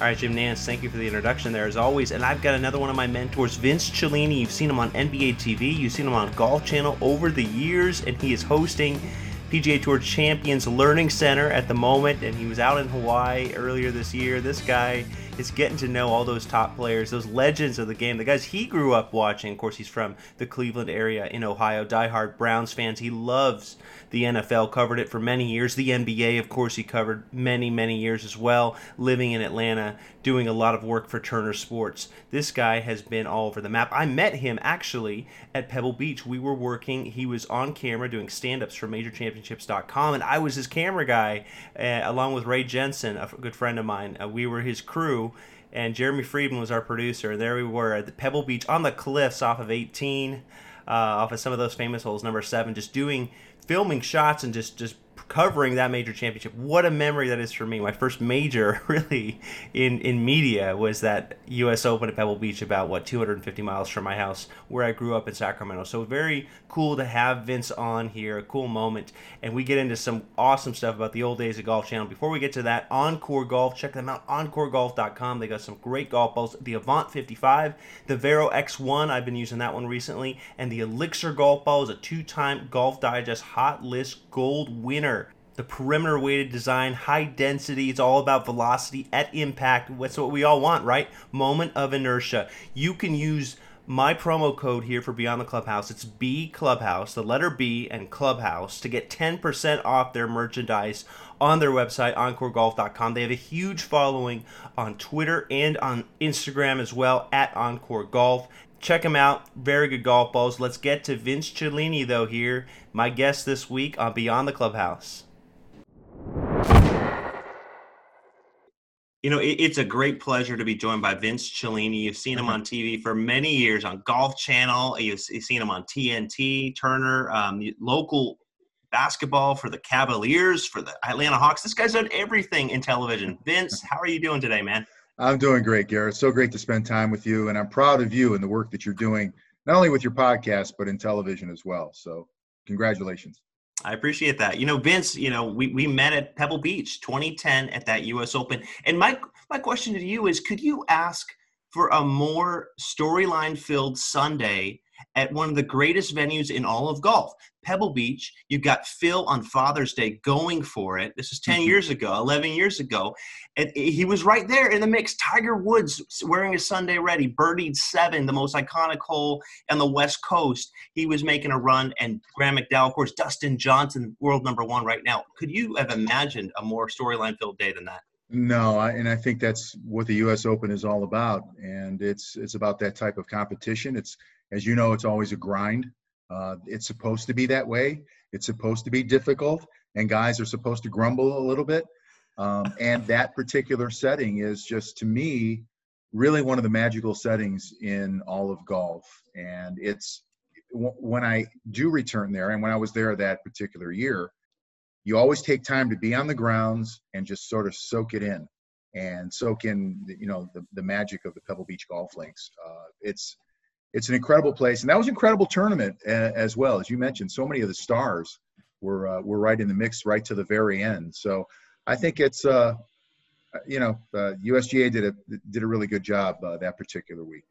All right, Jim Nantz, thank you for the introduction there as always. And I've got another one of my mentors, Vince Cellini. You've seen him on NBA TV, you've seen him on Golf Channel over the years, and he is hosting PGA Tour Champions Learning Center at the moment. And he was out in Hawaii earlier this year. This guy is getting to know all those top players, those legends of the game, the guys he grew up watching. Of course, he's from the Cleveland area in Ohio, diehard Browns fans. He loves the NFL, covered it for many years. The NBA, of course, he covered many, many years as well, living in Atlanta, doing a lot of work for Turner Sports. This guy has been all over the map. I met him actually at Pebble Beach. We were working, he was on camera doing stand ups for MajorChampionships.com, and I was his camera guy uh, along with Ray Jensen, a good friend of mine. Uh, we were his crew and Jeremy Friedman was our producer. There we were at the Pebble Beach on the cliffs off of 18, uh, off of some of those famous holes, number seven, just doing filming shots and just just covering that major championship. What a memory that is for me. My first major, really, in, in media was that U.S. Open at Pebble Beach, about what 250 miles from my house, where I grew up in Sacramento. So very cool to have Vince on here. A cool moment, and we get into some awesome stuff about the old days of Golf Channel. Before we get to that, OnCore Golf, check them out. OnCoreGolf.com. They got some great golf balls. The Avant 55, the Vero X1. I've been using that one recently, and the Elixir golf ball is a two-time Golf Digest Hot List Gold winner the perimeter weighted design, high density. It's all about velocity at impact. That's what we all want, right? Moment of inertia. You can use my promo code here for Beyond the Clubhouse. It's B Clubhouse, the letter B and Clubhouse to get 10% off their merchandise on their website, OnCoreGolf.com. They have a huge following on Twitter and on Instagram as well, at OnCore Golf. Check them out. Very good golf balls. Let's get to Vince Cellini, though, here, my guest this week on Beyond the Clubhouse. You know, it, it's a great pleasure to be joined by Vince Cellini. You've seen him uh-huh. on TV for many years on Golf Channel. You've, you've seen him on TNT, Turner, um, local basketball for the Cavaliers, for the Atlanta Hawks. This guy's done everything in television. Vince, how are you doing today, man? I'm doing great, Garrett. So great to spend time with you, and I'm proud of you and the work that you're doing, not only with your podcast but in television as well. So, congratulations. I appreciate that. You know, Vince, you know, we, we met at Pebble Beach 2010 at that US Open. And my my question to you is could you ask for a more storyline filled Sunday at one of the greatest venues in all of golf. Pebble Beach, you've got Phil on Father's Day going for it. This is 10 mm-hmm. years ago, 11 years ago. And he was right there in the mix. Tiger Woods wearing his Sunday ready, birdied seven, the most iconic hole on the West Coast. He was making a run, and Graham McDowell, of course, Dustin Johnson, world number one right now. Could you have imagined a more storyline filled day than that? No, I, and I think that's what the U.S. Open is all about, and it's it's about that type of competition. It's as you know, it's always a grind. Uh, it's supposed to be that way. It's supposed to be difficult, and guys are supposed to grumble a little bit. Um, and that particular setting is just, to me, really one of the magical settings in all of golf. And it's when I do return there, and when I was there that particular year, you always take time to be on the grounds and just sort of soak it in and soak in, you know, the, the magic of the Pebble Beach golf links. Uh, it's it's an incredible place, and that was an incredible tournament as well as you mentioned. So many of the stars were uh, were right in the mix right to the very end. So I think it's uh, you know uh, USGA did a did a really good job uh, that particular week.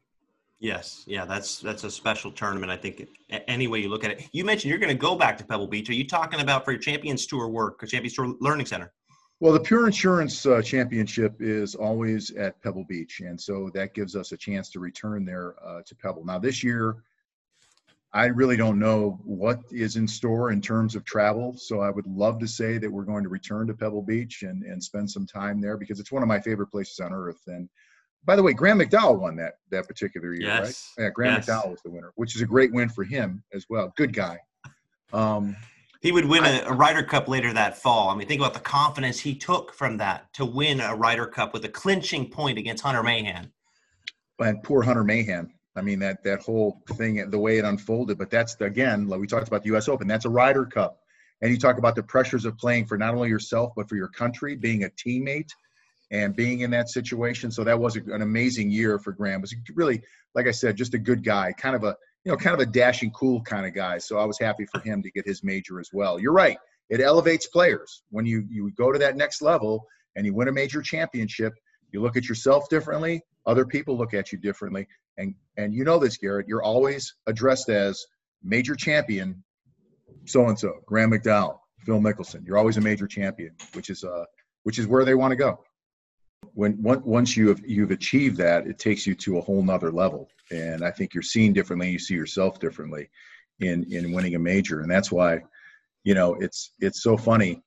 Yes, yeah, that's that's a special tournament. I think any way you look at it. You mentioned you're going to go back to Pebble Beach. Are you talking about for your Champions Tour work or Champions Tour Learning Center? Well, the Pure Insurance uh, Championship is always at Pebble Beach, and so that gives us a chance to return there uh, to Pebble. Now, this year, I really don't know what is in store in terms of travel, so I would love to say that we're going to return to Pebble Beach and, and spend some time there because it's one of my favorite places on earth. And by the way, Graham McDowell won that that particular year, yes. right? Yeah, Graham yes. McDowell was the winner, which is a great win for him as well. Good guy. Um, he would win a, a Ryder Cup later that fall. I mean, think about the confidence he took from that to win a Ryder Cup with a clinching point against Hunter Mahan. And poor Hunter Mahan. I mean that that whole thing, the way it unfolded. But that's again, like we talked about the U.S. Open. That's a Ryder Cup, and you talk about the pressures of playing for not only yourself but for your country, being a teammate, and being in that situation. So that was an amazing year for Graham. It was really, like I said, just a good guy, kind of a you know, kind of a dashing, cool kind of guy. So I was happy for him to get his major as well. You're right; it elevates players when you you go to that next level and you win a major championship. You look at yourself differently. Other people look at you differently, and and you know this, Garrett. You're always addressed as major champion, so and so, Graham McDowell, Phil Mickelson. You're always a major champion, which is uh which is where they want to go when once you have you've achieved that, it takes you to a whole nother level. And I think you're seen differently. You see yourself differently in in winning a major, and that's why, you know, it's it's so funny.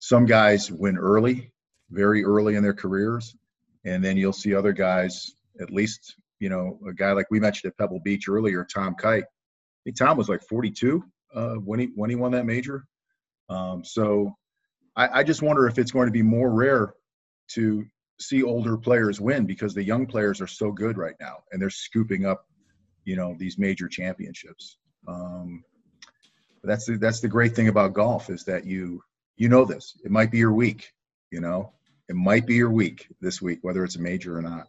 Some guys win early, very early in their careers, and then you'll see other guys. At least, you know, a guy like we mentioned at Pebble Beach earlier, Tom Kite. I think Tom was like 42 uh, when he when he won that major. Um, so I, I just wonder if it's going to be more rare to see older players win because the young players are so good right now and they're scooping up, you know, these major championships. Um, that's the, that's the great thing about golf is that you you know this. It might be your week, you know. It might be your week this week, whether it's a major or not.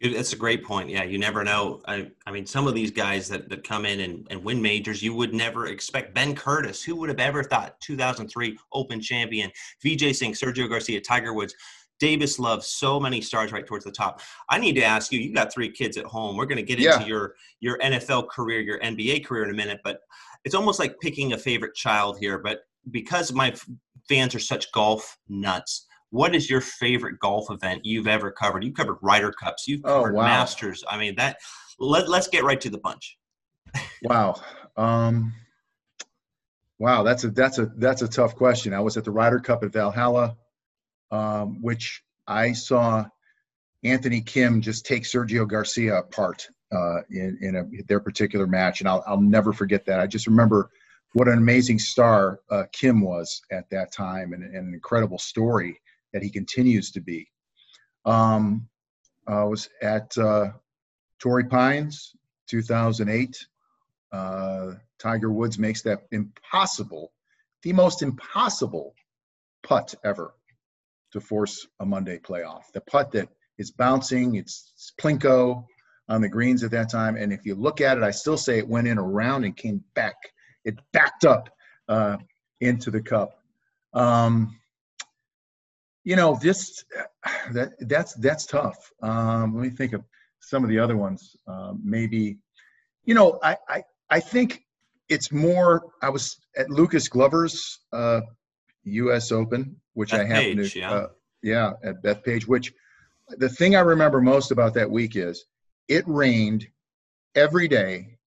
It's a great point. Yeah, you never know. I, I mean, some of these guys that, that come in and, and win majors, you would never expect. Ben Curtis, who would have ever thought 2003 Open champion, Vijay Singh, Sergio Garcia, Tiger Woods, Davis loves so many stars right towards the top. I need to ask you. You got three kids at home. We're going to get yeah. into your your NFL career, your NBA career in a minute, but it's almost like picking a favorite child here. But because my fans are such golf nuts, what is your favorite golf event you've ever covered? You've covered Ryder Cups. You've oh, covered oh, wow. Masters. I mean that. Let Let's get right to the punch. wow. Um, wow. That's a that's a that's a tough question. I was at the Ryder Cup at Valhalla um, which I saw Anthony Kim just take Sergio Garcia apart uh, in, in a, their particular match, and I'll, I'll never forget that. I just remember what an amazing star uh, Kim was at that time, and, and, an incredible story that he continues to be. Um, I was at uh, Torrey Pines, 2008. Uh, Tiger Woods makes that impossible, the most impossible putt ever to force a Monday playoff. The putt that is bouncing, it's plinko on the greens at that time. And if you look at it, I still say it went in around and came back. It backed up uh, into the cup. Um, you know, this that that's that's tough. Um, let me think of some of the other ones. Um, maybe, you know, I, I I think it's more. I was at Lucas Glover's uh, U.S. Open, which I happen to, yeah. Uh, yeah, at Bethpage. Which the thing I remember most about that week is it rained every day,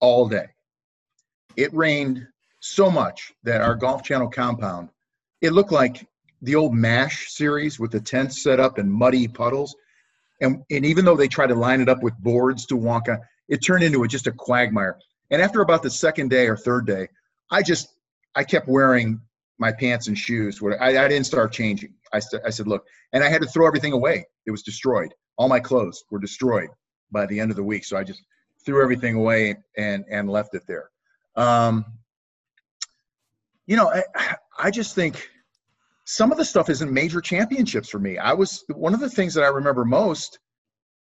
all day. It rained so much that our Golf Channel compound, it looked like the old MASH series with the tents set up and muddy puddles. And, and even though they tried to line it up with boards to walk on, it turned into a, just a quagmire. And after about the second day or third day, I just I kept wearing my pants and shoes. I, I didn't start changing. I, st- I said, look, and I had to throw everything away. It was destroyed. All my clothes were destroyed by the end of the week. So I just threw everything away and and left it there. Um, you know, I, I just think some of the stuff isn't major championships for me. I was one of the things that I remember most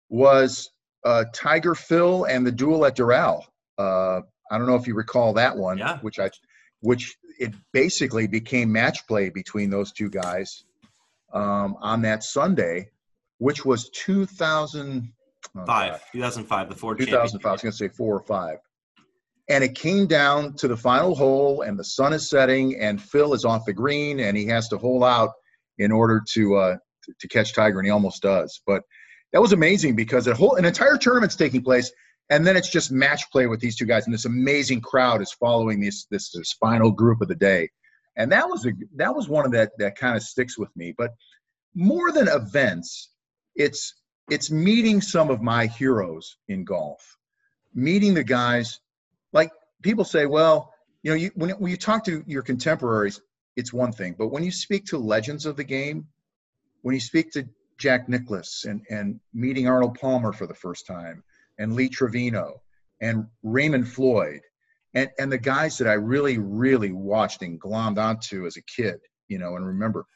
was uh, Tiger Phil and the duel at Doral. Uh, I don't know if you recall that one, yeah. which I which it basically became match play between those two guys um, on that Sunday, which was 2005. Oh 2005, the Ford 2005. I was going to say four or five. And it came down to the final hole, and the sun is setting, and Phil is off the green, and he has to hole out in order to uh, to catch Tiger, and he almost does. But that was amazing because a whole an entire tournament's taking place, and then it's just match play with these two guys, and this amazing crowd is following this this, this final group of the day, and that was a that was one of that that kind of sticks with me. But more than events, it's it's meeting some of my heroes in golf, meeting the guys. Like people say, well, you know, you, when, when you talk to your contemporaries, it's one thing, but when you speak to legends of the game, when you speak to Jack Nicklaus and, and meeting Arnold Palmer for the first time, and Lee Trevino, and Raymond Floyd, and, and the guys that I really, really watched and glommed onto as a kid, you know, and remember,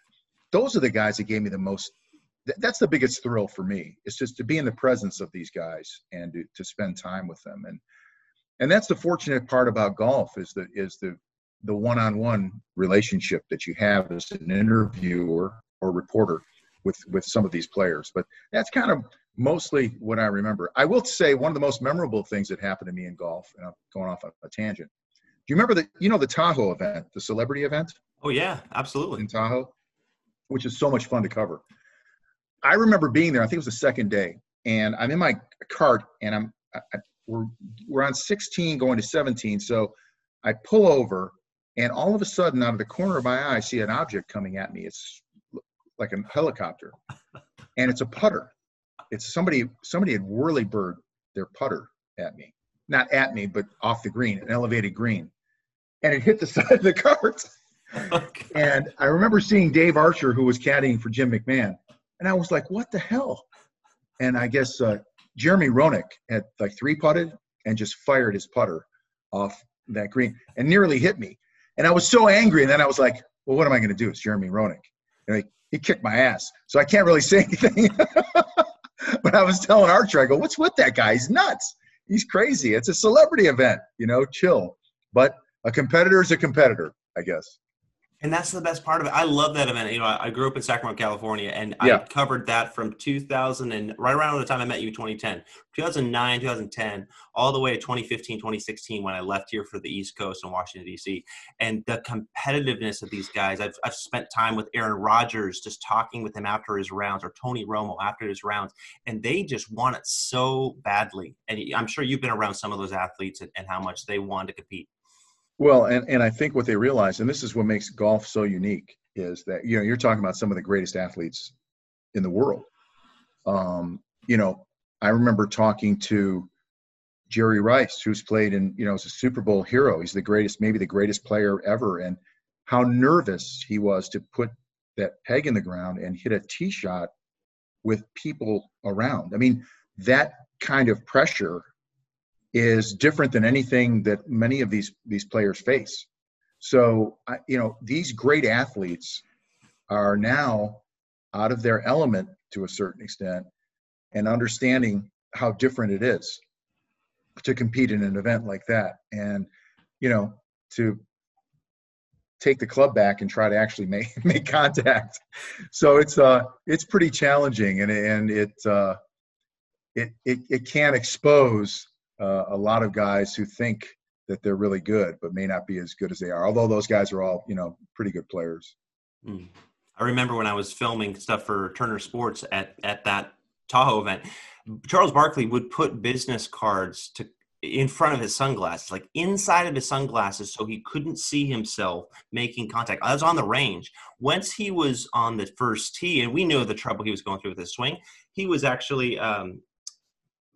those are the guys that gave me the most. That's the biggest thrill for me. It's just to be in the presence of these guys and to, to spend time with them. And and that's the fortunate part about golf is the is the the one-on-one relationship that you have as an interviewer or reporter with with some of these players. But that's kind of mostly what I remember. I will say one of the most memorable things that happened to me in golf, and I'm going off a, a tangent. Do you remember the you know the Tahoe event, the celebrity event? Oh yeah, absolutely. In Tahoe, which is so much fun to cover. I remember being there. I think it was the second day, and I'm in my cart, and I'm I, we're we're on 16 going to 17. So I pull over, and all of a sudden, out of the corner of my eye, I see an object coming at me. It's like a helicopter, and it's a putter. It's somebody somebody had whirly bird their putter at me, not at me, but off the green, an elevated green, and it hit the side of the cart. Okay. And I remember seeing Dave Archer, who was caddying for Jim McMahon, and I was like, "What the hell?" And I guess uh, Jeremy Roenick had like three putted and just fired his putter off that green and nearly hit me. And I was so angry. And then I was like, well, what am I going to do? It's Jeremy Roenick. And he, he kicked my ass. So I can't really say anything. but I was telling Archer, I go, what's with that guy? He's nuts. He's crazy. It's a celebrity event, you know, chill. But a competitor is a competitor, I guess. And that's the best part of it. I love that event. You know, I, grew up in Sacramento, California, and yeah. I covered that from 2000 and right around the time I met you, 2010, 2009, 2010, all the way to 2015, 2016 when I left here for the East Coast in Washington D.C. And the competitiveness of these guys. I've I've spent time with Aaron Rodgers, just talking with him after his rounds, or Tony Romo after his rounds, and they just want it so badly. And I'm sure you've been around some of those athletes and, and how much they want to compete. Well, and, and I think what they realize, and this is what makes golf so unique, is that you know you're talking about some of the greatest athletes in the world. Um, you know, I remember talking to Jerry Rice, who's played in you know as a Super Bowl hero. He's the greatest, maybe the greatest player ever, and how nervous he was to put that peg in the ground and hit a tee shot with people around. I mean, that kind of pressure is different than anything that many of these these players face. So, you know, these great athletes are now out of their element to a certain extent and understanding how different it is to compete in an event like that and you know to take the club back and try to actually make make contact so it's uh it's pretty challenging and and it uh it it, it can expose uh, a lot of guys who think that they're really good, but may not be as good as they are. Although those guys are all, you know, pretty good players. Mm. I remember when I was filming stuff for Turner Sports at at that Tahoe event, Charles Barkley would put business cards to in front of his sunglasses, like inside of his sunglasses, so he couldn't see himself making contact. I was on the range. Once he was on the first tee, and we knew the trouble he was going through with his swing, he was actually um,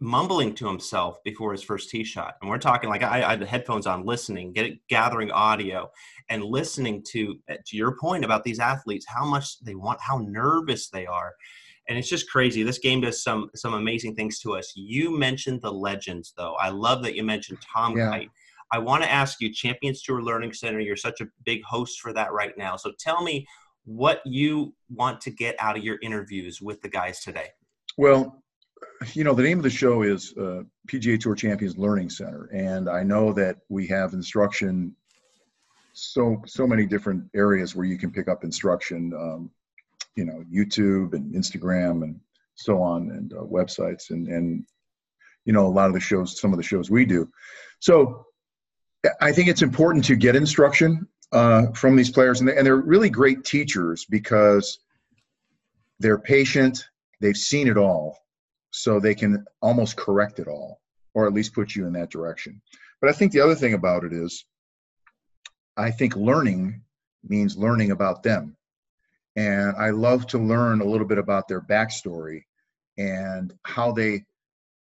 mumbling to himself before his first tee shot. And we're talking like I, I had the headphones on, listening, get gathering audio, and listening to eh, to your point about these athletes, how much they want, how nervous they are. And it's just crazy. This game does some some amazing things to us. You mentioned the legends, though. I love that you mentioned Tom yeah. Kite. I want to ask you, Champions Tour Learning Center. You're such a big host for that right now. So tell me what you want to get out of your interviews with the guys today. Well, you know, the name of the show is uh, PGA Tour Champions Learning Center, and I know that we have instruction so so many different areas where you can pick up instruction. Um, you know, YouTube and Instagram and so on, and uh, websites, and and you know, a lot of the shows, some of the shows we do. So, I think it's important to get instruction uh, from these players, and, they, and they're really great teachers because they're patient. They've seen it all so they can almost correct it all or at least put you in that direction but i think the other thing about it is i think learning means learning about them and i love to learn a little bit about their backstory and how they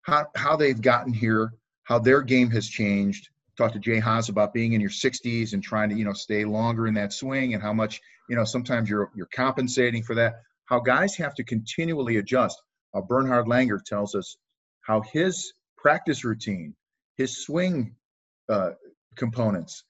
how, how they've gotten here how their game has changed talked to Jay Haas about being in your 60s and trying to you know stay longer in that swing and how much you know sometimes you're you're compensating for that. How guys have to continually adjust. Uh, Bernhard Langer tells us how his practice routine, his swing uh, components,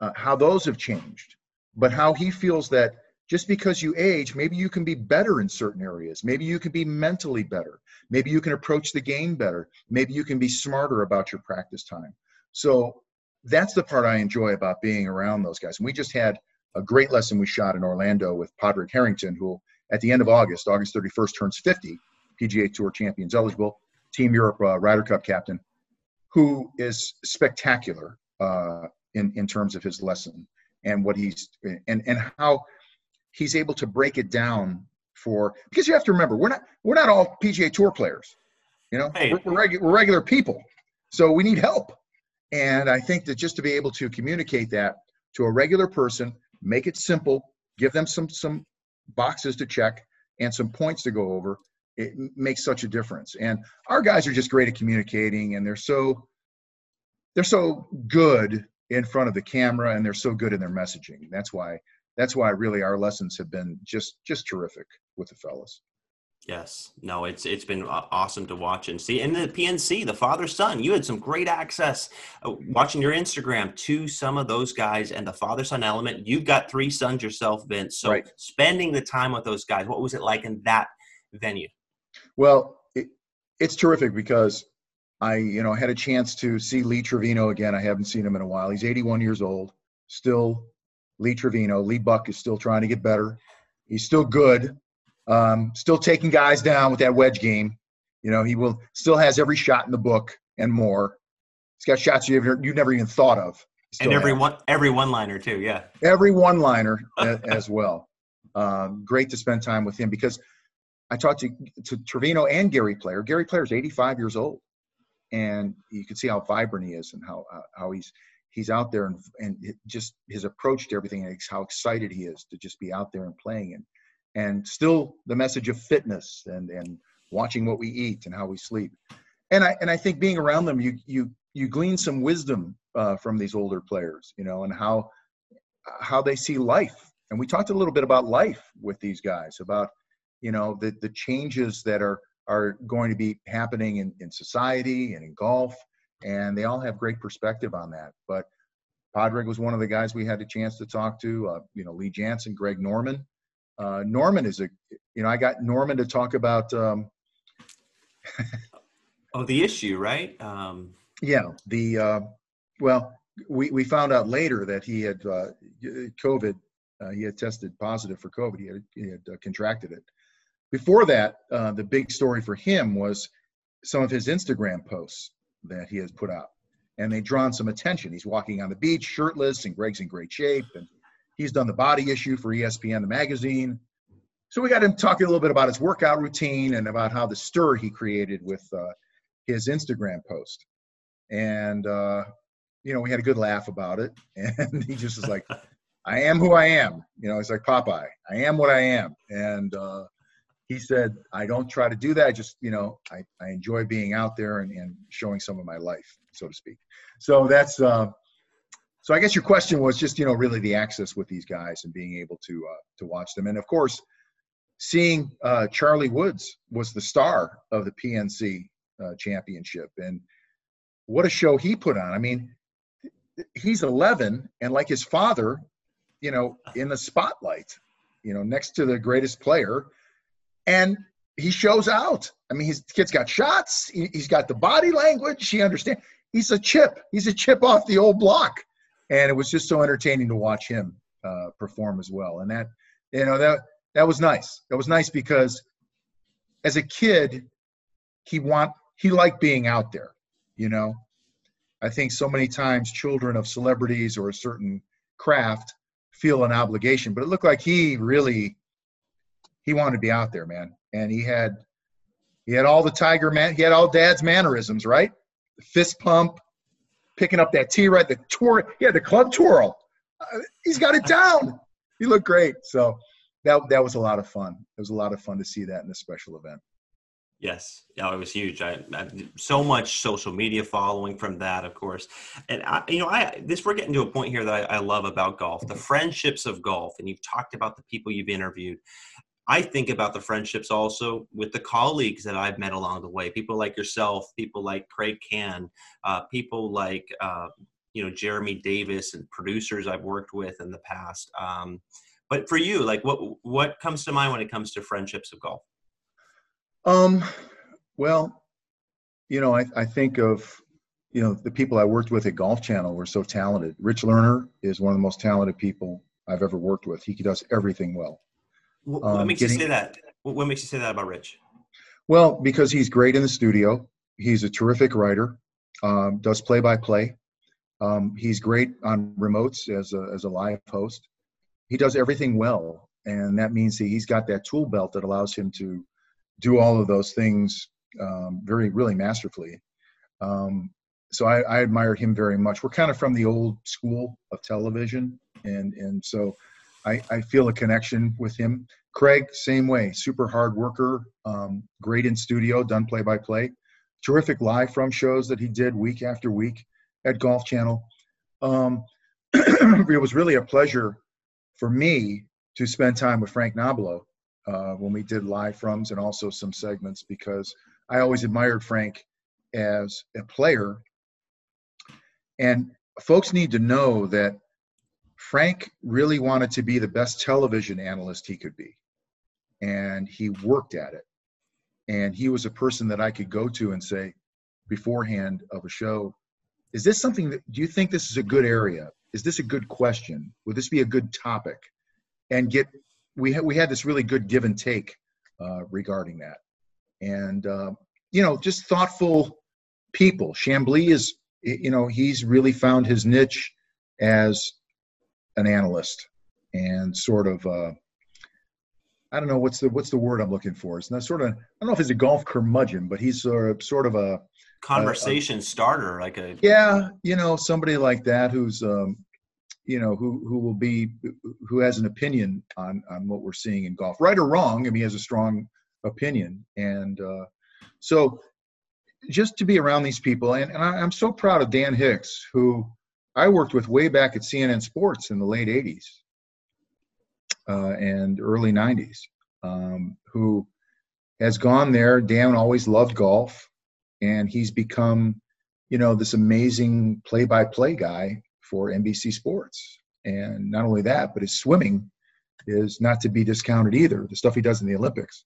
uh, how those have changed, but how he feels that just because you age, maybe you can be better in certain areas. Maybe you can be mentally better. Maybe you can approach the game better. Maybe you can be smarter about your practice time. So that's the part I enjoy about being around those guys. And we just had a great lesson we shot in Orlando with Padraig Harrington, who at the end of August, August 31st, turns 50, PGA Tour champions eligible, Team Europe uh, Ryder Cup captain, who is spectacular uh, in in terms of his lesson and what he's and and how he's able to break it down for because you have to remember we're not we're not all PGA Tour players, you know, hey. we're, we're, regu- we're regular people, so we need help. And I think that just to be able to communicate that to a regular person, make it simple, give them some some boxes to check and some points to go over, it makes such a difference. And our guys are just great at communicating, and they're so they're so good in front of the camera, and they're so good in their messaging. That's why that's why really our lessons have been just just terrific with the fellas. Yes, no, it's it's been awesome to watch and see. And the PNC, the father son, you had some great access uh, watching your Instagram to some of those guys and the father son element. You've got three sons yourself, Vince. So right. spending the time with those guys, what was it like in that venue? Well, it, it's terrific because I, you know, had a chance to see Lee Trevino again. I haven't seen him in a while. He's 81 years old, still Lee Trevino. Lee Buck is still trying to get better. He's still good. Um, still taking guys down with that wedge game. You know, he will still has every shot in the book and more. He's got shots you've never, you never even thought of. And every one, every one liner too. Yeah. Every one liner as well. Um, great to spend time with him because I talked to, to Trevino and Gary Player. Gary Player is 85 years old, and you can see how vibrant he is and how uh, how he's he's out there and and just his approach to everything and how excited he is to just be out there and playing and and still the message of fitness and and watching what we eat and how we sleep. And i and i think being around them you you you glean some wisdom uh, from these older players you know and how how they see life. And we talked a little bit about life with these guys about you know the the changes that are are going to be happening in, in society and in golf and they all have great perspective on that but Padraig was one of the guys we had a chance to talk to. Uh, you know, Lee Janzen, Greg Norman, uh, Norman is a, you know, I got Norman to talk about. Um, oh, the issue, right? Um, yeah, the uh, well, we we found out later that he had uh, COVID. Uh, he had tested positive for COVID. He had, he had uh, contracted it. Before that, uh, the big story for him was some of his Instagram posts that he has put out, and they've drawn some attention. He's walking on the beach shirtless, and Greg's in great shape, and He's done the body issue for ESPN, the magazine. So we got him talking a little bit about his workout routine and about how the stir he created with uh, his Instagram post. And, uh, you know, we had a good laugh about it. And he just was like, I am who I am. You know, he's like Popeye, I am what I am. And uh, he said, I don't try to do that. I just, you know, I, I enjoy being out there and, and showing some of my life, so to speak. So that's, uh, so I guess your question was just you know really the access with these guys and being able to uh, to watch them, and of course, seeing uh, Charlie Woods was the star of the PNC uh, championship, and what a show he put on. I mean, he's 11, and like his father, you know, in the spotlight, you know, next to the greatest player, and he shows out. I mean, his kid's got shots. He, has got the body language. He understands. He's a chip. He's a chip off the old block and it was just so entertaining to watch him uh, perform as well. And that, you know, that that was nice. That was nice because as a kid, he want he liked being out there. You know, I think so many times children of celebrities or a certain craft feel an obligation, but it looked like he really he wanted to be out there, man. And he had he had all the tiger man. He had all dad's mannerisms, right? The fist pump, picking up that T right, the tour, yeah, the club twirl. Uh, he's got it down. He looked great. So that that was a lot of fun. It was a lot of fun to see that in a special event. Yes, yeah, it was huge. I, I, so much social media following from that, of course, and I, you know, I this we're getting to a point here that I, I love about golf, the friendships of golf, and you've talked about the people you've interviewed. I think about the friendships also with the colleagues that I've met along the way. People like yourself, people like Craig Kann, uh, people like uh, you know Jeremy Davis, and producers I've worked with in the past. Um, but for you, like what what comes to mind when it comes to friendships of golf? Um, well, you know, I, I think of, you know, the people I worked with at Golf Channel were so talented. Rich Lerner is one of the most talented people I've ever worked with. He does everything well. What, um, makes getting, you say that? What makes you say that about Rich? Well, because he's great in the studio. He's a terrific writer. Um, does play by play. he's great on remotes as a, as a live host. He does everything well, and that means that he's got that tool belt that allows him to do all of those things um, very, really masterfully. Um, so I, I, admired him very much. We're kind of from the old school of television, and and so I, I feel a connection with him. Craig, same way, super hard worker, um, great in studio, done play by play, terrific live from shows that he did week after week at Golf Channel. Um, it was really a pleasure for me to spend time with Frank Nobilo uh, when we did live froms and also some segments because I always admired Frank as a player. And folks need to know that Frank really wanted to be the best television analyst he could be. And he worked at it. And he was a person that I could go to and say beforehand of a show, is this something that do you think this is a good area? Is this a good question? Would this be a good topic? And get we had we had this really good give and take uh, regarding that, and uh, you know, just thoughtful people. Chamblee is, you know, he's really found his niche as an analyst and sort of. Uh, I don't know what's the what's the word I'm looking for. It's not sort of I don't know if he's a golf curmudgeon, but he's sort of sort of a conversation a, a, starter, like a yeah, you know, somebody like that who's um, you know who who will be who has an opinion on on what we're seeing in golf right or wrong I mean he has a strong opinion and uh, so just to be around these people and, and I, am so proud of dan hicks who i worked with way back at cnn sports in the late 80s uh, and early 90s um, who has gone there dan always loved golf and he's become you know this amazing play-by-play guy for NBC Sports. And not only that, but his swimming is not to be discounted either, the stuff he does in the Olympics.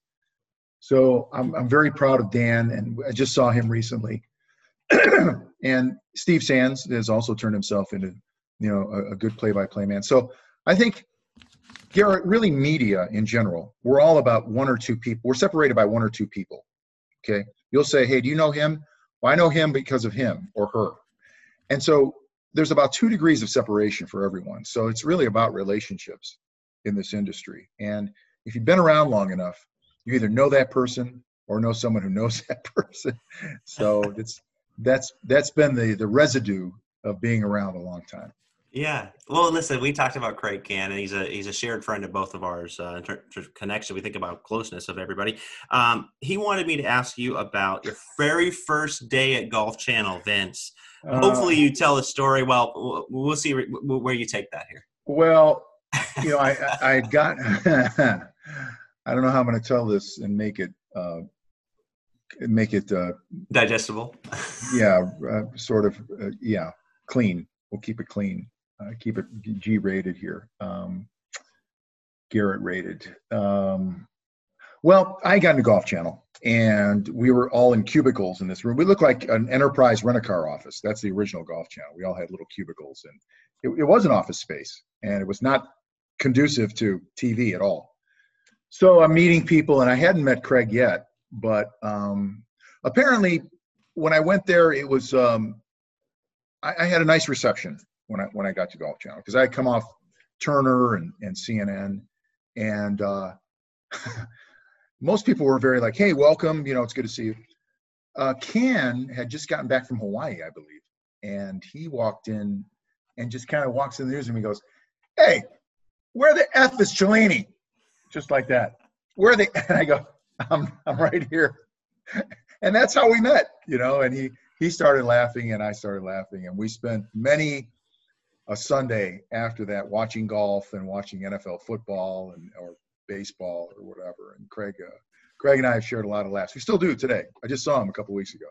So I'm, I'm very proud of Dan, and I just saw him recently. and Steve Sands has also turned himself into, you know, a, a good play-by-play man. So I think, Garrett, really media in general, we're all about one or two people. We're separated by one or two people. Okay, you'll say, "Hey, do you know him?" Well, I know him because of him or her. And so there's about two degrees of separation for everyone. So it's really about relationships in this industry. And if you've been around long enough, you either know that person or know someone who knows that person. So it's that's that's been the the residue of being around a long time. Yeah. Well, listen, we talked about Craig Kann, and he's a he's a shared friend of both of ours uh, in terms of connection. We think about closeness of everybody. Um, he wanted me to ask you about your very first day at Golf Channel, Vince. Uh, Hopefully, you tell a story. Well, we'll see where you take that here. Well, you know, I I got. I don't know how I'm going to tell this and make it uh, make it uh, digestible. yeah, uh, sort of. Uh, yeah, clean. We'll keep it clean. Uh, keep it G rated here. Um, Garrett rated. Um, well, I got into Golf Channel and we were all in cubicles in this room. We looked like an enterprise rent a car office. That's the original Golf Channel. We all had little cubicles, and it, it was an office space, and it was not conducive to TV at all. So I'm meeting people, and I hadn't met Craig yet, but um, apparently, when I went there, it was um, I, I, had a nice reception when I when I got to Golf Channel because I had come off Turner and, and CNN, and uh, most people were very like, "Hey, welcome. You know, it's good to see you." Uh, Kann had just gotten back from Hawaii, I believe, and he walked in and just kind of walks in the newsroom. He goes, "Hey, where the f is Cellini?" Just like that. Where the? And I go, "I'm I'm right here." and that's how we met, you know. And he he started laughing, and I started laughing, and we spent many a Sunday after that watching golf and watching NFL football and or baseball or whatever. And Craig, uh, Craig and I have shared a lot of laughs. We still do today. I just saw him a couple weeks ago.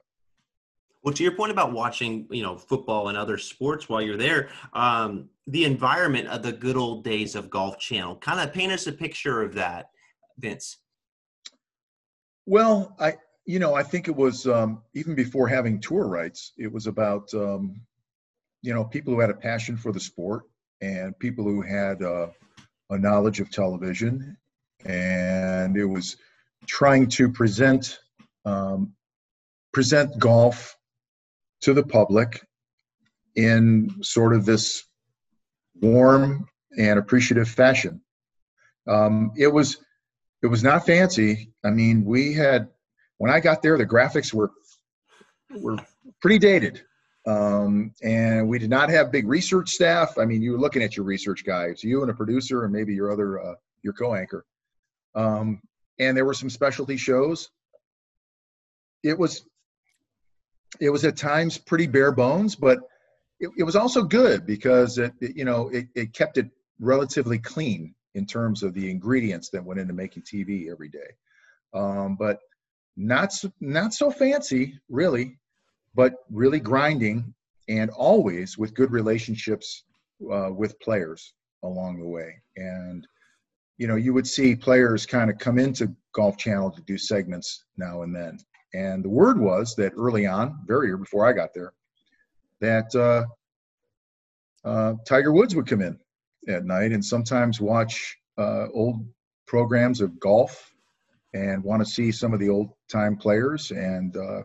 Well, to your point about watching, you know, football and other sports while you're there, um, the environment of the good old days of Golf Channel, kind of paint us a picture of that, Vince. Well, I, you know, I think it was um, even before having tour rights, it was about, um, you know, people who had a passion for the sport and people who had uh, a knowledge of television, and it was trying to present um, present golf to the public in sort of this warm and appreciative fashion. Um, it was it was not fancy. I mean, we had when I got there, the graphics were were pretty dated, um, and we did not have big research staff. I mean, you were looking at your research guys, you and a producer, and maybe your other uh, your co-anchor. Um, and there were some specialty shows. It was it was at times pretty bare bones, but it, it was also good because it, it you know it, it kept it relatively clean in terms of the ingredients that went into making TV every day. Um, but not so, not so fancy really, but really grinding and always with good relationships uh, with players along the way. And you know, you would see players kind of come into Golf Channel to do segments now and then. And the word was that early on, very before I got there, that uh, uh, Tiger Woods would come in at night and sometimes watch uh, old programs of golf and want to see some of the old time players. And uh,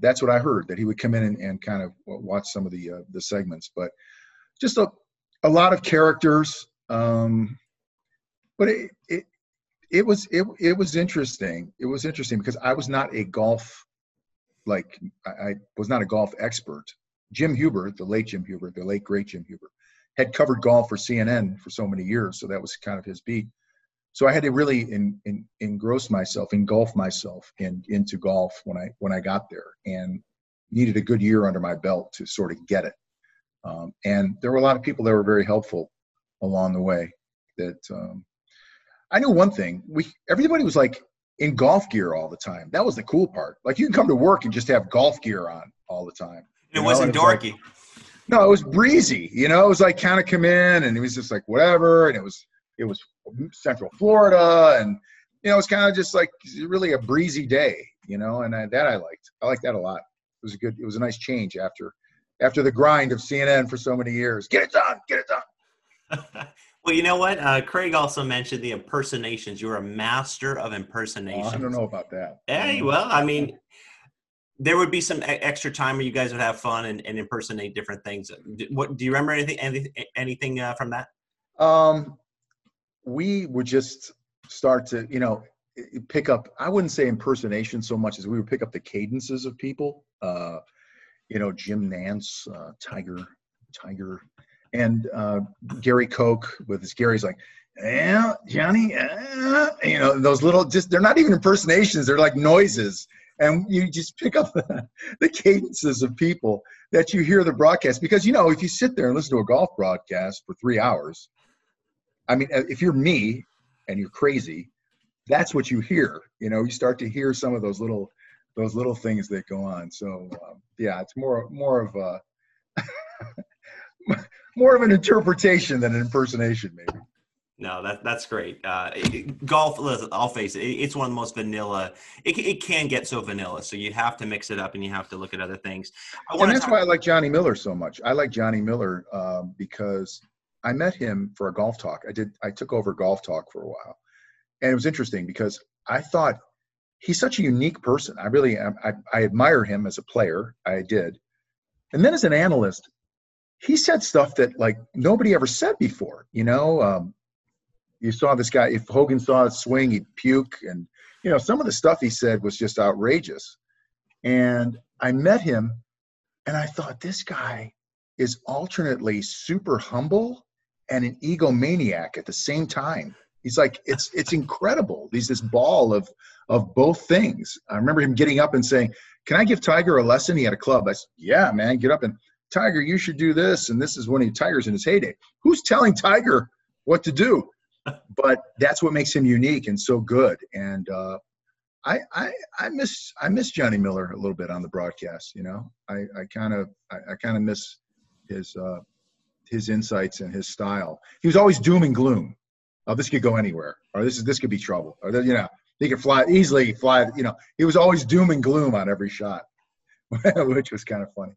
that's what I heard that he would come in and, and kind of watch some of the uh, the segments. But just a a lot of characters. Um, but it, it it was it, it was interesting. It was interesting because I was not a golf like I, I was not a golf expert. Jim Huber, the late Jim Huber, the late great Jim Huber, had covered golf for CNN for so many years, so that was kind of his beat. So I had to really in, in, engross myself, engulf myself in, into golf when I when I got there, and needed a good year under my belt to sort of get it. Um, and there were a lot of people that were very helpful along the way. That um, I knew one thing: we everybody was like in golf gear all the time. That was the cool part. Like you can come to work and just have golf gear on all the time. It wasn't it was dorky. Like, no, it was breezy. You know, it was like kind of come in and it was just like whatever, and it was it was Central Florida, and you know, it was kind of just like really a breezy day. You know, and I, that I liked. I liked that a lot. It was a good. It was a nice change after after the grind of CNN for so many years. Get it done. Get it done. Well, you know what? Uh, Craig also mentioned the impersonations. You're a master of impersonations. Oh, I don't know about that. Hey, well, I mean, there would be some extra time where you guys would have fun and, and impersonate different things. What do you remember anything anything, anything uh, from that? Um, we would just start to, you know, pick up. I wouldn't say impersonation so much as we would pick up the cadences of people. Uh, you know, Jim Nantz, uh, Tiger, Tiger and uh, Gary Koch with his Gary's like, yeah, Johnny, you know, those little just they're not even impersonations, they're like noises. And you just pick up the, cadences of people that you hear the broadcast because you know if you sit there and listen to a golf broadcast for three hours, I mean, uh, if you're me and you're crazy, that's what you hear. You know, you start to hear some of those little those little things that go on. So um, yeah, it's more more of a more of an interpretation than an impersonation, maybe. No, that that's great. Uh, golf, I'll face it, it's one of the most vanilla. It, it can get so vanilla, so you have to mix it up and you have to look at other things. and that's talk- why I like Johnny Miller so much. I like Johnny Miller um, because I met him for a golf talk. I did. I took over golf talk for a while, and it was interesting because I thought he's such a unique person. I really, I, I admire him as a player. I did, and then as an analyst, he said stuff that like nobody ever said before. You know, um, you saw this guy. If Hogan saw a swing, he'd puke, and you know some of the stuff he said was just outrageous. And I met him, and I thought this guy is alternately super humble and an egomaniac at the same time. He's like, it's it's incredible. He's this ball of of both things. I remember him getting up and saying, "Can I give Tiger a lesson?" He had a club. I said, "Yeah, man, get up and Tiger, you should do this." And this is when he Tiger's in his heyday. Who's telling Tiger what to do? But that's what makes him unique and so good. And uh, I, I, I miss I miss Johnny Miller a little bit on the broadcast. You know, I, kind of I kind of miss his uh, his insights and his style. He was always doom and gloom. Oh, this could go anywhere, or this is this could be trouble, or you know, he could fly easily fly. You know, he was always doom and gloom on every shot, which was kind of funny.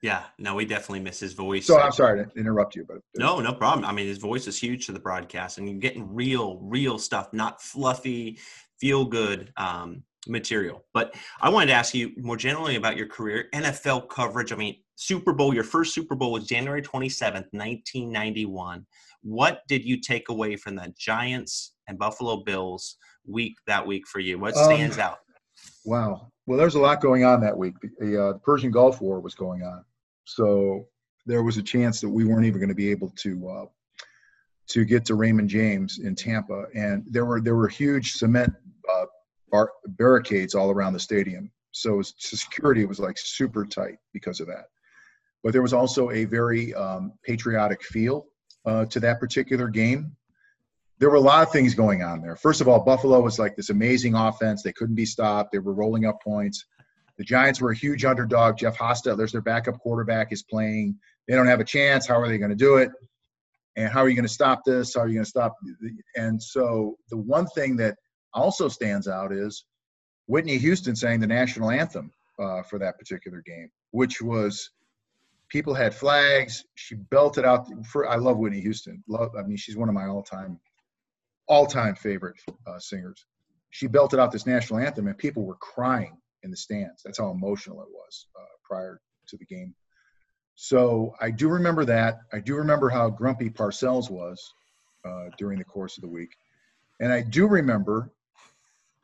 Yeah, no, we definitely miss his voice. So I'm sorry to interrupt you, but no, no problem. I mean, his voice is huge to the broadcast, and you're getting real, real stuff, not fluffy, feel good um, material. But I wanted to ask you more generally about your career, NFL coverage. I mean, Super Bowl, your first Super Bowl was January 27th, 1991. What did you take away from the Giants and Buffalo Bills week that week for you? What um, stands um, out? Wow. Well, there's a lot going on that week. The, uh, the Persian Gulf War was going on, so there was a chance that we weren't even going to be able to uh, to get to Raymond James in Tampa, and there were there were huge cement uh, bar- barricades all around the stadium. So was, security was like super tight because of that. But there was also a very um, patriotic feel uh, to that particular game. There were a lot of things going on there. First of all, Buffalo was like this amazing offense. They couldn't be stopped. They were rolling up points. The Giants were a huge underdog. Jeff Hostetler's their backup quarterback is playing. They don't have a chance. How are they going to do it? And how are you going to stop this? How are you going to stop? And so the one thing that also stands out is Whitney Houston sang the national anthem uh, for that particular game, which was people had flags. She belted out. For I love Whitney Houston. Love. I mean, she's one of my all-time, all-time favorite uh, singers. She belted out this national anthem, and people were crying in the stands. That's how emotional it was uh, prior to the game. So I do remember that. I do remember how grumpy Parcells was uh, during the course of the week, and I do remember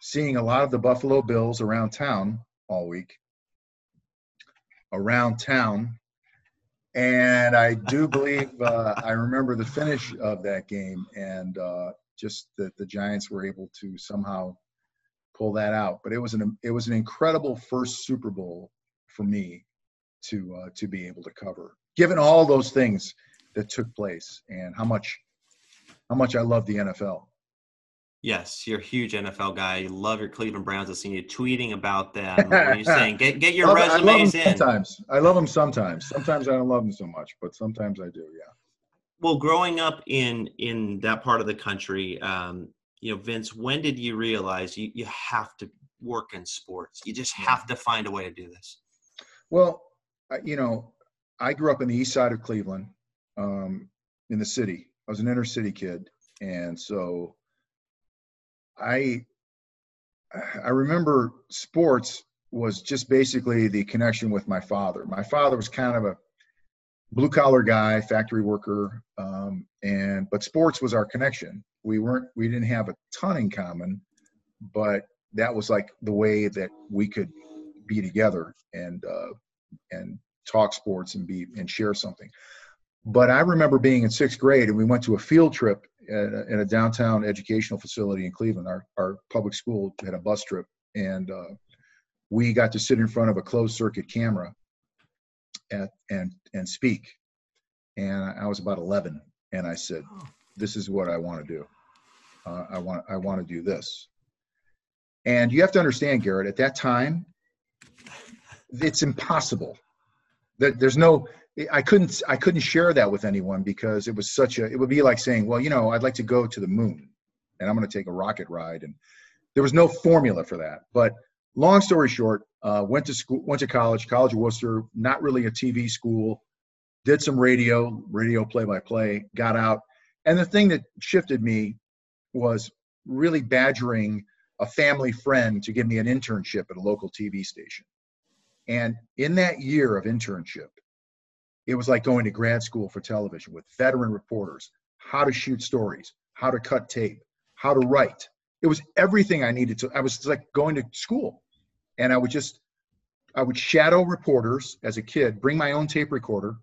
seeing a lot of the Buffalo Bills around town all week. Around town, and I do believe uh, I remember the finish of that game, and uh, just that the Giants were able to somehow pull that out. But it was an it was an incredible first Super Bowl for me to uh, to be able to cover, given all those things that took place and how much how much I love the NFL. Yes, you're a huge NFL guy. You love your Cleveland Browns. I've seen you tweeting about them. You're saying get get your love, resumes in. Sometimes I love them. Sometimes, sometimes I don't love them so much, but sometimes I do. Yeah. Well, growing up in in that part of the country, um, you know, Vince, when did you realize you you have to work in sports? You just have to find a way to do this. Well, you know, I grew up in the east side of Cleveland, um, in the city. I was an inner city kid, and so I I remember sports was just basically the connection with my father. My father was kind of a blue collar guy, factory worker, um, and but sports was our connection. We weren't we didn't have a ton in common, but that was like the way that we could be together and uh, and talk sports and be and share something. But I remember being in sixth grade and we went to a field trip in a downtown educational facility in Cleveland. Our, our public school had a bus trip, and uh, we got to sit in front of a closed circuit camera at, and and speak. And I was about 11, and I said, "This is what I want to do. Uh, I want I want to do this." And you have to understand, Garrett, at that time, it's impossible. That there's no I couldn't I couldn't share that with anyone because it was such a it would be like saying, well, you know, I'd like to go to the moon and I'm going to take a rocket ride and there was no formula for that. But long story short, uh, went to school, went to college, College of Wooster, not really a TV school, did some radio, radio play by play, got out. And the thing that shifted me was really badgering a family friend to give me an internship at a local TV station. And in that year of internship, it was like going to grad school for television with veteran reporters, how to shoot stories, how to cut tape, how to write. It was everything I needed to. I was like going to school, and I would just, I would shadow reporters as a kid, bring my own tape recorder.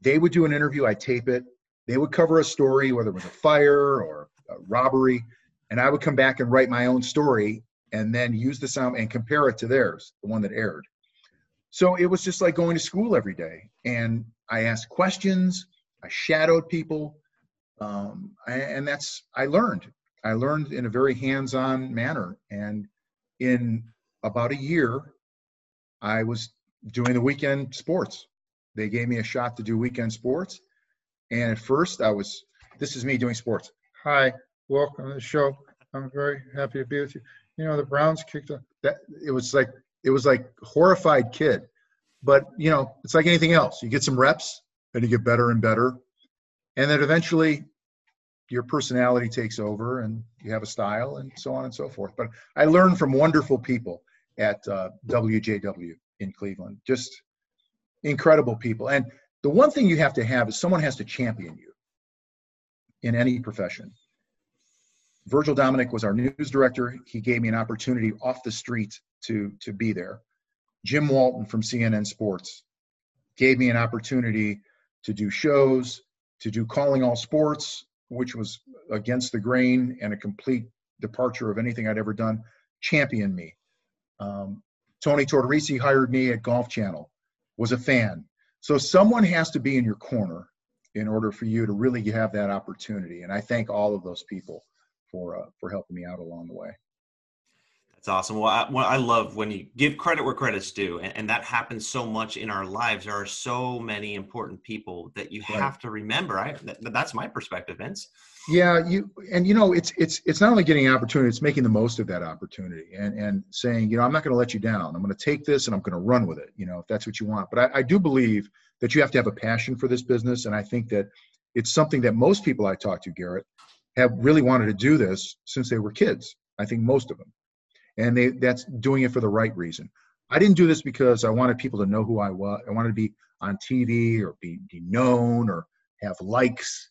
They would do an interview, I tape it. They would cover a story, whether it was a fire or robbery, and I would come back and write my own story and then use the sound and compare it to theirs, the one that aired. So it was just like going to school every day, and I asked questions, I shadowed people, um, and that's I learned. I learned in a very hands-on manner, and in about a year, I was doing the weekend sports. They gave me a shot to do weekend sports. And at first I was, this is me doing sports. Hi, welcome to the show. I'm very happy to be with you. You know, the Browns kicked a, that it was like it was like horrified kid. But you know, it's like anything else. You get some reps and you get better and better. And then eventually your personality takes over and you have a style and so on and so forth. But I learned from wonderful people at uh, WJW in Cleveland. Just incredible people. And the one thing you have to have is someone has to champion you in any profession. Virgil Dominic was our news director. He gave me an opportunity off the street to, to be there. Jim Walton from CNN Sports gave me an opportunity to do shows, to do calling all sports, which was against the grain and a complete departure of anything I'd ever done, championed me. Um, Tony Tortorici hired me at Golf Channel, was a fan. So someone has to be in your corner in order for you to really have that opportunity. And I thank all of those people for uh, for helping me out along the way. That's awesome. Well I, well, I love when you give credit where credit's due, and, and, that happens so much in our lives. There are so many important people that you right. have to remember. I that, that's my perspective, Vince. Yeah, you and you know it's it's it's not only getting an opportunity, it's making the most of that opportunity and and saying, you know, I'm not going to let you down. I'm going to take this and I'm going to run with it. You know, if that's what you want. But I, I do believe that you have to have a passion for this business, and I think that it's something that most people I talk to, Garrett, have really wanted to do this since they were kids. I think most of them, and they that's doing it for the right reason. I didn't do this because I wanted people to know who I was. I wanted to be on TV or be, be known or have likes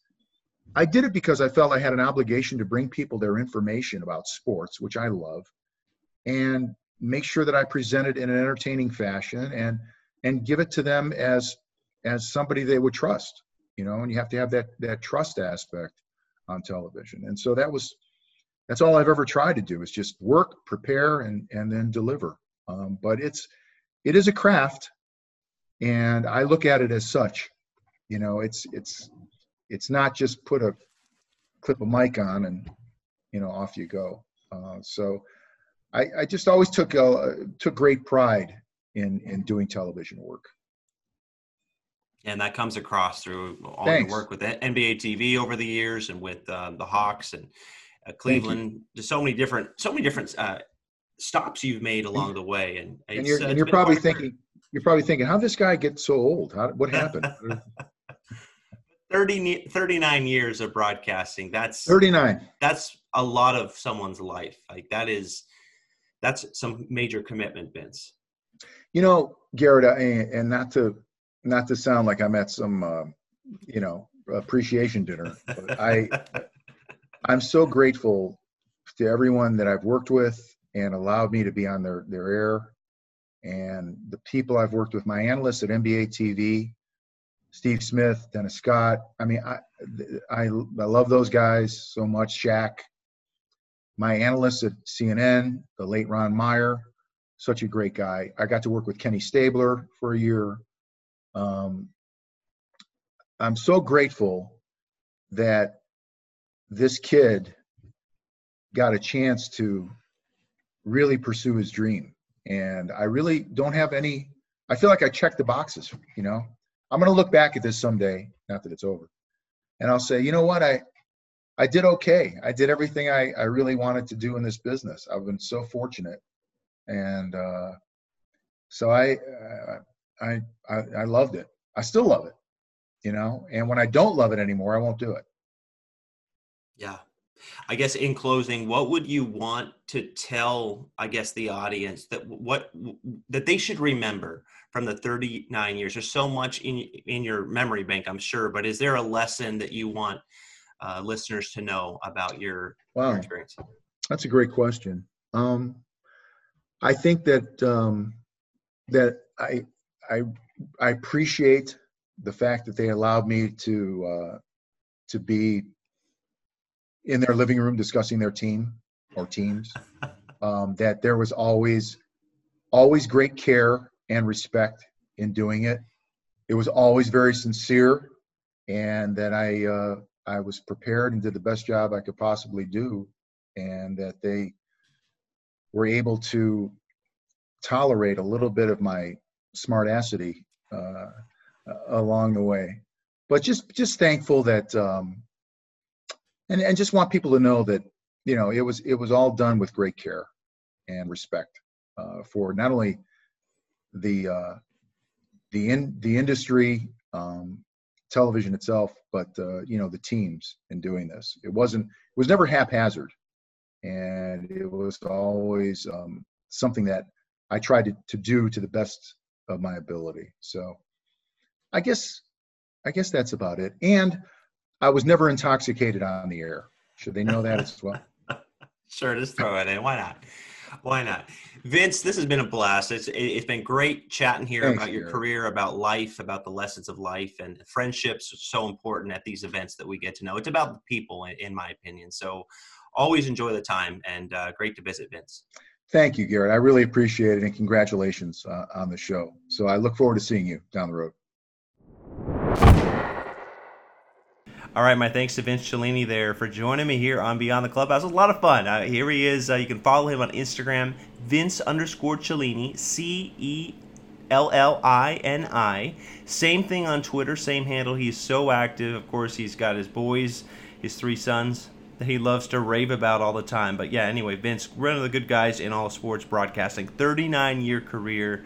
I did it because I felt I had an obligation to bring people their information about sports, which I love, and make sure that I present it in an entertaining fashion and and give it to them as as somebody they would trust. You know, and you have to have that that trust aspect on television. And so that was that's all I've ever tried to do is just work, prepare, and and then deliver. Um, but it's it is a craft, and I look at it as such. You know, it's it's it's not just put a clip a mic on and you know off you go. Uh, so I, I, just always took uh, took great pride in in doing television work. And that comes across through all Thanks. your work with NBA TV over the years, and with uh, the Hawks and uh, Cleveland. Just so many different, so many different uh, stops you've made along the way. And, and you're, and you're probably thinking, you're probably thinking, how did this guy get so old? How, what happened? 30, 39 years of broadcasting. That's 39. That's a lot of someone's life. Like that is, that's some major commitment, Vince. You know, Garrett, and not to not to sound like I'm at some, uh, you know, appreciation dinner. I I'm so grateful to everyone that I've worked with and allowed me to be on their their air, and the people I've worked with, my analysts at NBA TV, Steve Smith, Dennis Scott. I mean, I, I, I love those guys so much. Shaq, my analysts at CNN, the late Ron Meyer, such a great guy. I got to work with Kenny Stabler for a year. Um, I'm so grateful that this kid got a chance to really pursue his dream. And I really don't have any, I feel like I checked the boxes, you know, I'm going to look back at this someday, not that it's over, and I'll say, you know what, I I did okay. I did everything I, I really wanted to do in this business. I've been so fortunate, and uh, so I, uh, I I I loved it. I still love it, you know. And when I don't love it anymore, I won't do it. Yeah, I guess in closing, what would you want to tell, I guess, the audience that what that they should remember from the 39 years? There's so much in in your memory bank, I'm sure, but is there a lesson that you want uh, listeners to know about your, wow. your experience? That's a great question. Um, I think that um, that I I I appreciate the fact that they allowed me to uh, to be in their living room discussing their team or teams. Um, that there was always, always great care and respect in doing it. It was always very sincere, and that I uh, I was prepared and did the best job I could possibly do, and that they were able to tolerate a little bit of my smartassity uh, along the way. But just just thankful that um, and and just want people to know that you know it was it was all done with great care and respect uh, for not only the uh, the in the industry um, television itself but uh, you know the teams in doing this it wasn't it was never haphazard and it was always um, something that i tried to, to do to the best of my ability so i guess i guess that's about it and I was never intoxicated on the air. Should they know that as well? sure, just throw it in. Why not? Why not? Vince, this has been a blast. It's it's been great chatting here Thanks, about your Gary. career, about life, about the lessons of life, and friendships are so important at these events that we get to know. It's about the people, in my opinion. So, always enjoy the time, and uh, great to visit, Vince. Thank you, Garrett. I really appreciate it, and congratulations uh, on the show. So, I look forward to seeing you down the road. All right, my thanks to Vince Cellini there for joining me here on Beyond the Clubhouse. It was a lot of fun. Uh, here he is. Uh, you can follow him on Instagram, Vince underscore Cellini, C E L L I N I. Same thing on Twitter, same handle. He's so active. Of course, he's got his boys, his three sons that he loves to rave about all the time. But yeah, anyway, Vince, one of the good guys in all sports broadcasting, 39 year career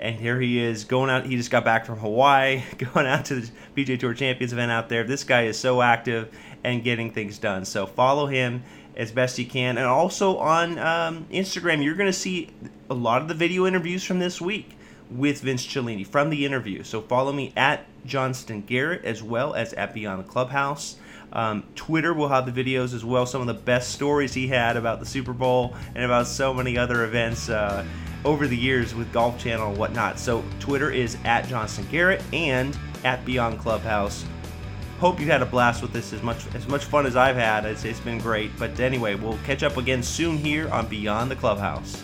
and here he is going out. He just got back from Hawaii, going out to the PGA Tour Champions event out there. This guy is so active and getting things done. So follow him as best you can, and also on um, Instagram, you're going to see a lot of the video interviews from this week with Vince Cellini from the interview. So follow me at Johnston Garrett as well as at Beyond the Clubhouse. Um, Twitter will have the videos as well, some of the best stories he had about the Super Bowl and about so many other events. Uh, over the years with Golf Channel and whatnot. So Twitter is at Johnston Garrett and at Beyond Clubhouse. Hope you had a blast with this as much as much fun as I've had. It's, it's been great. But anyway, we'll catch up again soon here on Beyond the Clubhouse.